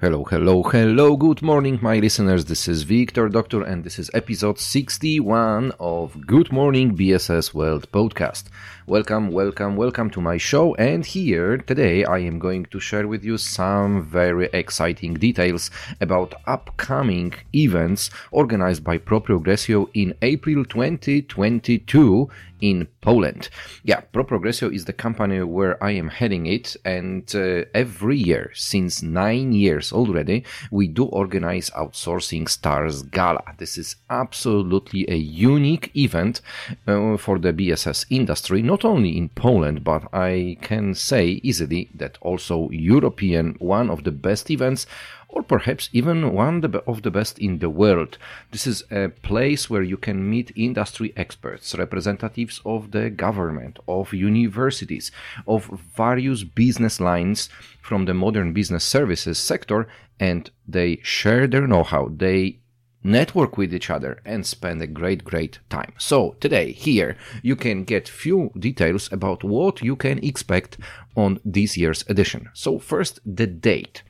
Hello, hello, hello, good morning, my listeners. This is Victor Doctor, and this is episode 61 of Good Morning BSS World podcast. Welcome, welcome, welcome to my show. And here today I am going to share with you some very exciting details about upcoming events organized by Pro Progressio in April 2022 in Poland. Yeah, Pro Progressio is the company where I am heading it, and uh, every year, since nine years already, we do organize Outsourcing Stars Gala. This is absolutely a unique event uh, for the BSS industry, not only in Poland, but I can say easily that also European, one of the best events or perhaps even one of the best in the world. This is a place where you can meet industry experts, representatives of the government, of universities, of various business lines from the modern business services sector, and they share their know how. They network with each other and spend a great great time. So today here you can get few details about what you can expect on this year's edition. So first the date.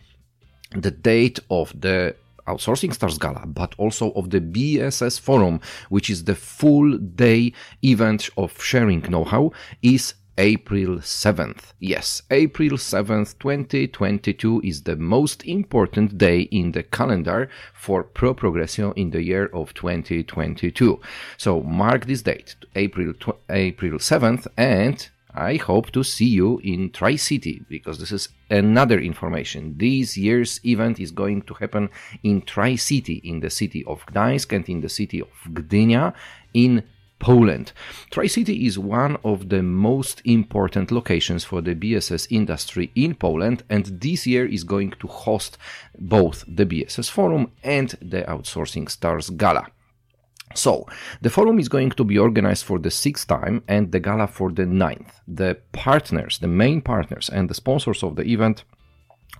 The date of the Outsourcing Stars Gala, but also of the BSS Forum, which is the full day event of sharing know how, is April 7th. Yes, April 7th, 2022 is the most important day in the calendar for Pro Progressio in the year of 2022. So mark this date, April, April 7th, and I hope to see you in Tri City because this is another information. This year's event is going to happen in Tri City, in the city of Gdańsk and in the city of Gdynia in Poland. Tri City is one of the most important locations for the BSS industry in Poland, and this year is going to host both the BSS Forum and the Outsourcing Stars Gala. So, the forum is going to be organized for the sixth time and the gala for the ninth. The partners, the main partners and the sponsors of the event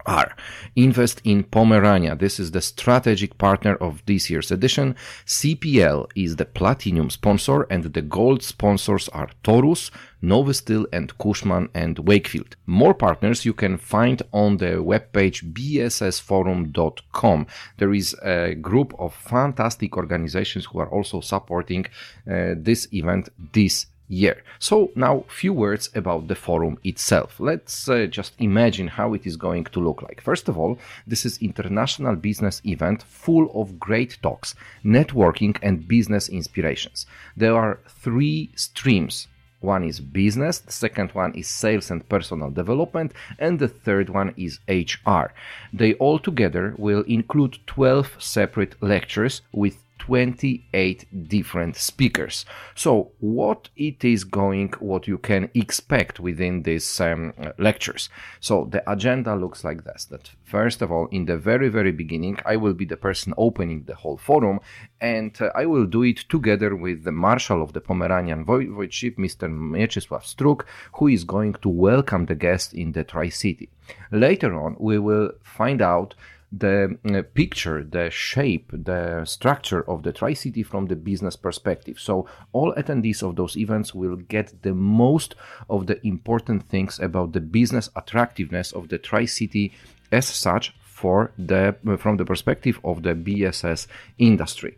are Invest in Pomerania. This is the strategic partner of this year's edition. CPL is the platinum sponsor and the gold sponsors are Torus, Novustil and Cushman and Wakefield. More partners you can find on the webpage bssforum.com. There is a group of fantastic organizations who are also supporting uh, this event this year. So now few words about the forum itself. Let's uh, just imagine how it is going to look like. First of all, this is international business event full of great talks, networking and business inspirations. There are three streams one is business, the second one is sales and personal development, and the third one is HR. They all together will include 12 separate lectures with 28 different speakers. So, what it is going, what you can expect within these um, lectures. So, the agenda looks like this that first of all, in the very, very beginning, I will be the person opening the whole forum, and uh, I will do it together with the Marshal of the Pomeranian Voivodeship, Mr. Mieczysław Struk, who is going to welcome the guests in the Tri City. Later on, we will find out the uh, picture, the shape, the structure of the Tri City from the business perspective. So, all attendees of those events will get the most of the important things about the business attractiveness of the Tri City as such for the from the perspective of the BSS industry.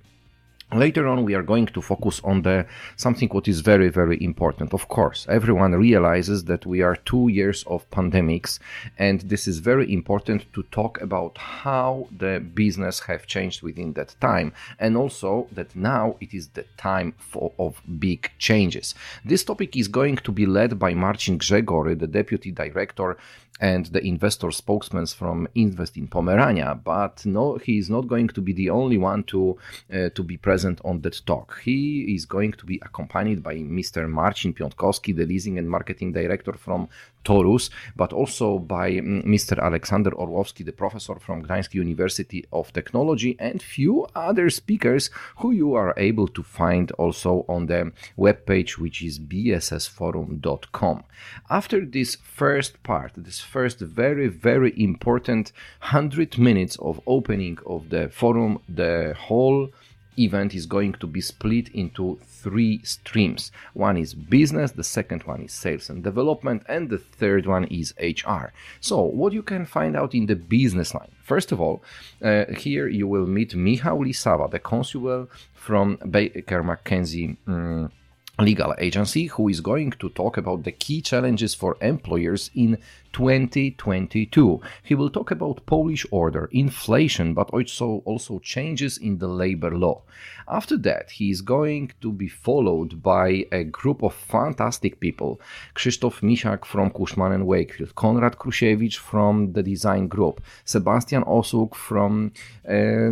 Later on, we are going to focus on the something what is very, very important. Of course, everyone realizes that we are two years of pandemics, and this is very important to talk about how the business have changed within that time, and also that now it is the time for, of big changes. This topic is going to be led by Marcin Grzegory, the deputy director and the investor spokesman from Invest in Pomerania, but no, he is not going to be the only one to uh, to be present on that talk. He is going to be accompanied by Mr. Marcin Piątkowski, the leasing and marketing director from Torus, but also by mm, Mr. Alexander Aleksander Orłowski, the professor from Gdańsk University of Technology, and few other speakers who you are able to find also on the webpage, which is bssforum.com. After this first part, this first very, very important 100 minutes of opening of the forum, the whole event is going to be split into three streams. One is business, the second one is sales and development, and the third one is HR. So, what you can find out in the business line. First of all, uh, here you will meet Michał Lisava, the consul from Baker McKenzie. Um, legal agency who is going to talk about the key challenges for employers in 2022. He will talk about Polish order, inflation, but also also changes in the labor law. After that, he is going to be followed by a group of fantastic people. Krzysztof Misiak from Cushman and Wakefield, Konrad Krusiewicz from the design group, Sebastian Osuk from uh,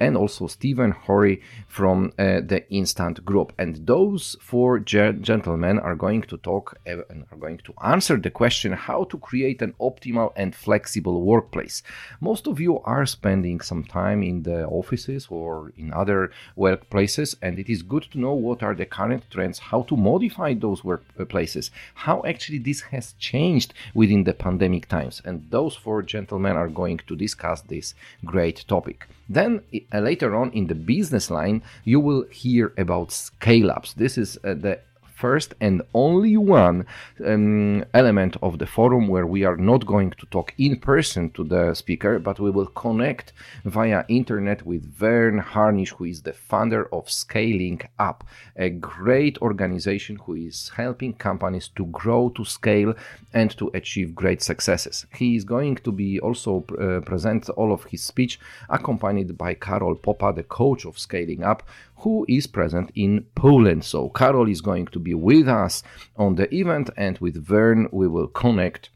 and also Stephen Horry from uh, the Instant Group. And those four gentlemen are going to talk and are going to answer the question how to create an optimal and flexible workplace. Most of you are spending some time in the offices or in other workplaces, and it is good to know what are the current trends, how to modify those workplaces, how actually this has changed within the pandemic times. And those four gentlemen are going to discuss this great topic. Then uh, later on in the business line, you will hear about scale ups. This is uh, the first and only one um, element of the forum where we are not going to talk in person to the speaker, but we will connect via internet with Verne Harnish, who is the founder of Scaling Up, a great organization who is helping companies to grow, to scale, and to achieve great successes. He is going to be also uh, present all of his speech accompanied by Karol Popa, the coach of Scaling Up, who is present in Poland. So Karol is going to be with us on the event, and with Verne we will connect.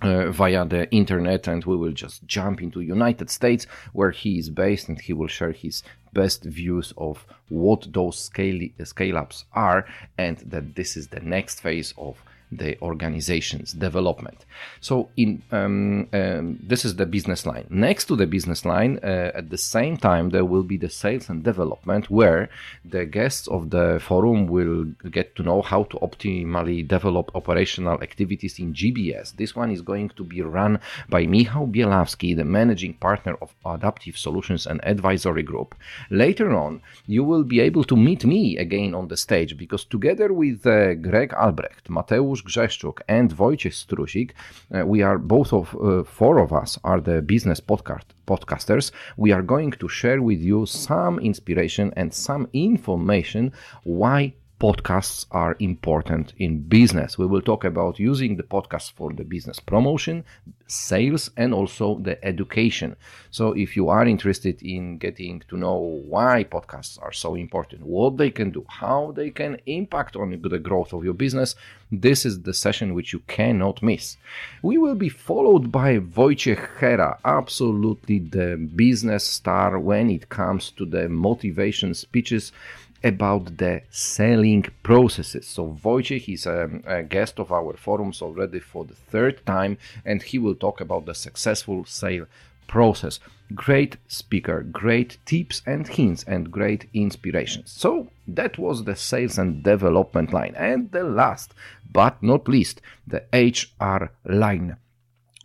Uh, via the internet and we will just jump into united states where he is based and he will share his best views of what those scale scale ups are and that this is the next phase of the organization's development. So, in um, um, this is the business line. Next to the business line, uh, at the same time, there will be the sales and development, where the guests of the forum will get to know how to optimally develop operational activities in GBS. This one is going to be run by Michał Bielawski, the managing partner of Adaptive Solutions and Advisory Group. Later on, you will be able to meet me again on the stage because together with uh, Greg Albrecht, Mateusz Mateusz Grzeszczuk and Wojciech Strusik, uh, we are both of uh, four of us are the business podcast podcasters. We are going to share with you some inspiration and some information why podcasts are important in business. We will talk about using the podcast for the business promotion, sales, and also the education. So, if you are interested in getting to know why podcasts are so important, what they can do, how they can impact on the growth of your business, this is the session which you cannot miss. We will be followed by Wojciech Herra, absolutely the business star when it comes to the motivation speeches about the selling processes. So Wojciech is a, a, guest of our forums already for the third time, and he will talk about the successful sale process. Great speaker, great tips and hints, and great inspirations. So that was the sales and development line. And the last but not least, the HR line.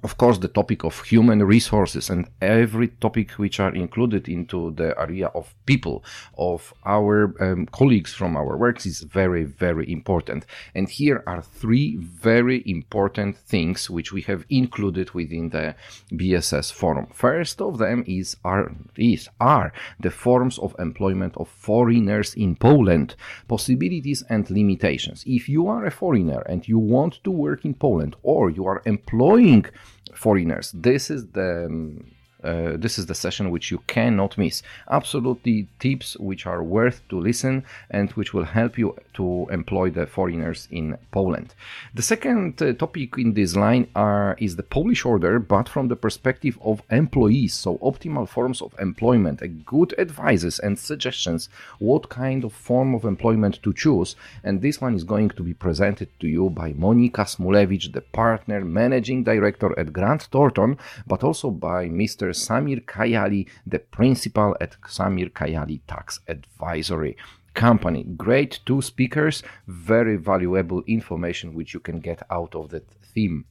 Of course the topic of human resources and every topic which are included into the area of people of our um, colleagues from our works is very very important. And here are three very important things which we have included within the bss forum. First of them is are is are the forms of employment of foreigners in poland possibilities and limitations. If you are a foreigner and you want to work in poland or you are employing foreigners. This is the um, uh, this is the session which you cannot miss. Absolutely tips which are worth to listen and which will help you to employ the foreigners in Poland. The second uh, topic in this line are, is the Polish order, but from the perspective of employees. So optimal forms of employment, good advices and suggestions what kind of form of employment to choose. And this one is going to be presented to you by Monika Smulewicz, the partner managing director at Grant Thornton, but also by Mr. Samir Kayali, the principal at Samir Kayali Tax Advisory Company. Great two speakers, very valuable information which you can get out of that theme.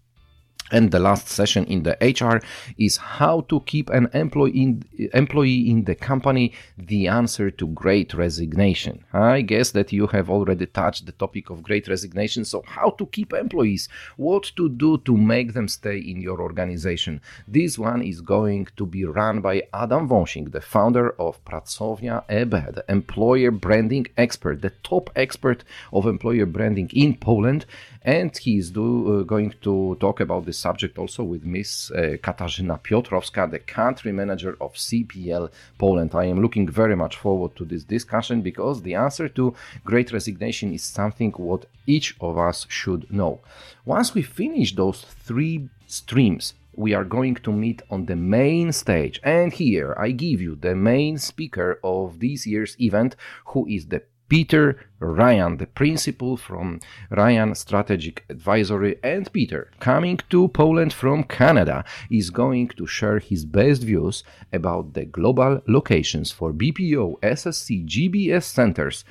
And the last session in the HR is how to keep an employee in, employee in the company, the answer to great resignation. I guess that you have already touched the topic of great resignation. So, how to keep employees, what to do to make them stay in your organization. This one is going to be run by Adam Wąsik, the founder of Pracownia EB, the employer branding expert, the top expert of employer branding in Poland and he is do, uh, going to talk about this subject also with Miss uh, Katarzyna Piotrowska, the country manager of CPL Poland. I am looking very much forward to this discussion because the answer to great resignation is something what each of us should know. Once we finish those three streams, we are going to meet on the main stage. And here I give you the main speaker of this year's event, who is the Peter Ryan, the principal from Ryan Strategic Advisory, and Peter, coming to Poland from Canada, is going to share his best views about the global locations for BPO, SSC, GBS centers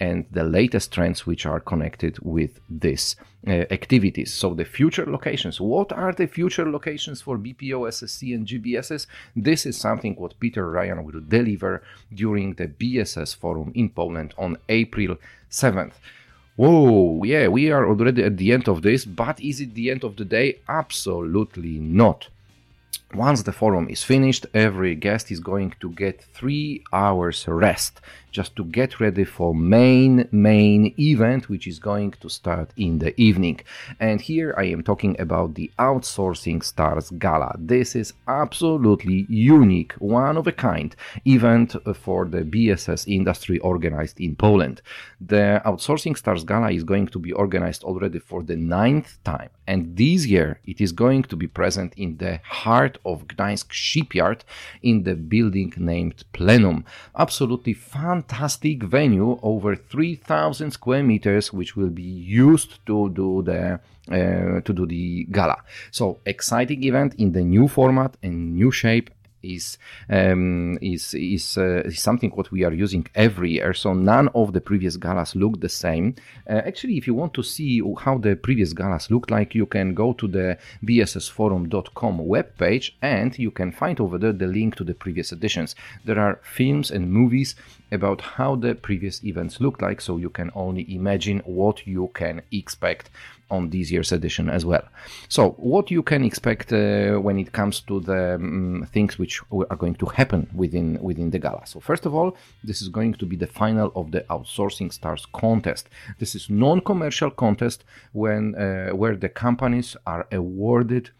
and the latest trends which are connected with these uh, activities. So, the future locations. What are the future locations for BPO, SSC, and GBSs? This is something what Peter Ryan will deliver during the BSS forum in Poland on April 7th. Whoa, yeah, we are already at the end of this, but is it the end of the day? Absolutely not. Once the forum is finished, every guest is going to get three hours rest just to get ready for main main event which is going to start in the evening. And here i am talking about the outsourcing stars gala. This is absolutely unique one of a kind event for the bss industry organized in poland. The outsourcing stars gala is going to be organized already for the ninth time. And this year it is going to be present in the heart of gdańsk shipyard in the building named plenum. Absolutely fantastic venue over 3000 square meters which will be used to do the uh, to do the gala. So exciting event in the new format and new shape is um, is is, uh, is, something what we are using every year. So none of the previous galas look the same. Uh, actually, if you want to see how the previous galas looked like, you can go to the bssforum.com webpage and you can find over there the link to the previous editions. There are films and movies about how the previous events looked like, so you can only imagine what you can expect on this year's edition as well. So, what you can expect uh, when it comes to the um, things which are going to happen within within the gala. So, first of all, this is going to be the final of the outsourcing stars contest. This is non-commercial contest when uh, where the companies are awarded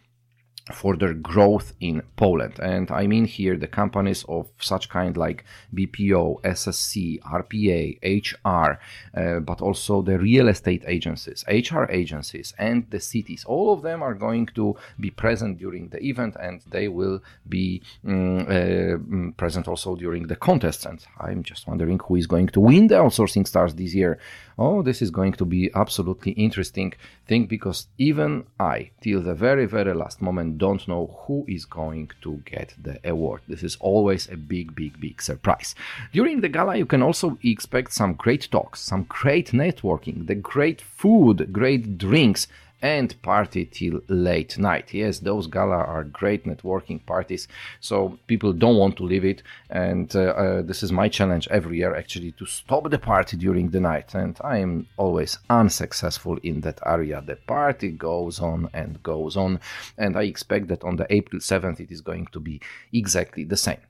for their growth in Poland. And I mean here the companies of such kind like BPO, SSC, RPA, HR, uh, but also the real estate agencies, HR agencies, and the cities. All of them are going to be present during the event and they will be um, uh, present also during the contest. And I'm just wondering who is going to win the outsourcing stars this year. Oh, this is going to be absolutely interesting thing because even I, till the very, very last moment, don't know who is going to get the award. This is always a big, big, big surprise. During the gala, you can also expect some great talks, some great networking, the great food, great drinks, and party till late night. Yes, those gala are great networking parties, so people don't want to leave it. And uh, uh, this is my challenge every year actually to stop the party during the night. And I am always unsuccessful in that area. The party goes on and goes on, and I expect that on the April 7th it is going to be exactly the same.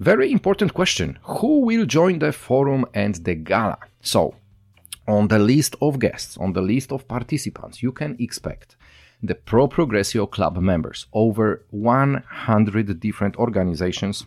Very important question Who will join the forum and the gala? So, on the list of guests, on the list of participants, you can expect the Pro Progressio Club members, over 100 different organizations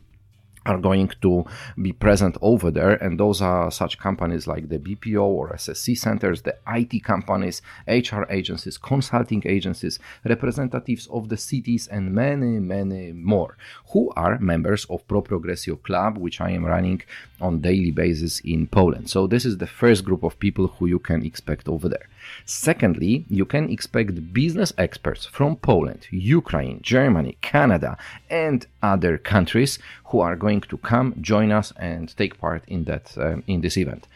are going to be present over there. And those are such companies like the BPO or SSC centers, the IT companies, HR agencies, consulting agencies, representatives of the cities, and many, many more who are members of Pro Progressio Club, which I am running on daily basis in Poland. So this is the first group of people who you can expect over there. Secondly, you can expect business experts from Poland, Ukraine, Germany, Canada, and other countries who are going to come join us and take part in that uh, in this event.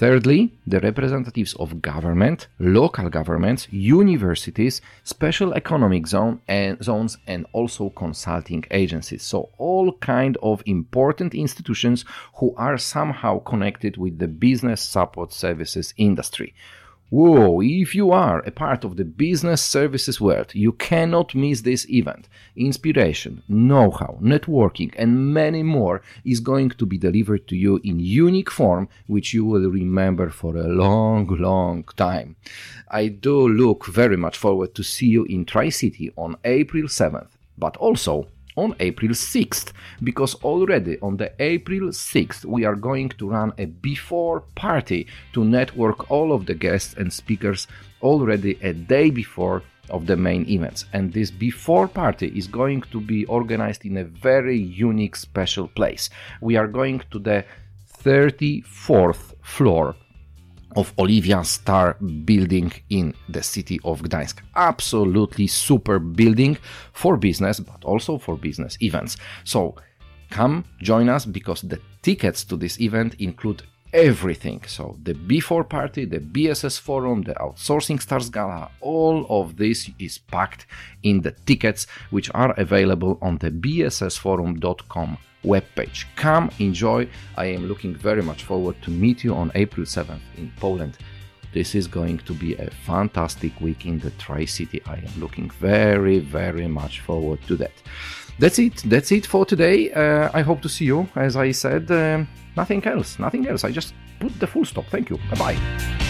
Thirdly, the representatives of government, local governments, universities, special economic zone and zones, and also consulting agencies. So all kind of important institutions who are somehow connected with the business support services industry. Whoa, if you are a part of the business services world, you cannot miss this event. Inspiration, know how, networking, and many more is going to be delivered to you in unique form, which you will remember for a long, long time. I do look very much forward to see you in Tri City on April 7th, but also on April 6th because already on the April 6th we are going to run a before party to network all of the guests and speakers already a day before of the main events. And this before party is going to be organized in a very unique special place. We are going to the 34th floor of Olivia Star building in the city of Gdańsk. Absolutely super building for business, but also for business events. So come join us because the tickets to this event include everything. So the before party, the BSS forum, the outsourcing stars gala, all of this is packed in the tickets which are available on the bssforum.com webpage. Come, enjoy. I am looking very much forward to meet you on April 7th in Poland. This is going to be a fantastic week in the Tri City. I am looking very, very much forward to that. That's it. That's it for today. Uh, I hope to see you. As I said, uh, nothing else. Nothing else. I just put the full stop. Thank you. Bye bye.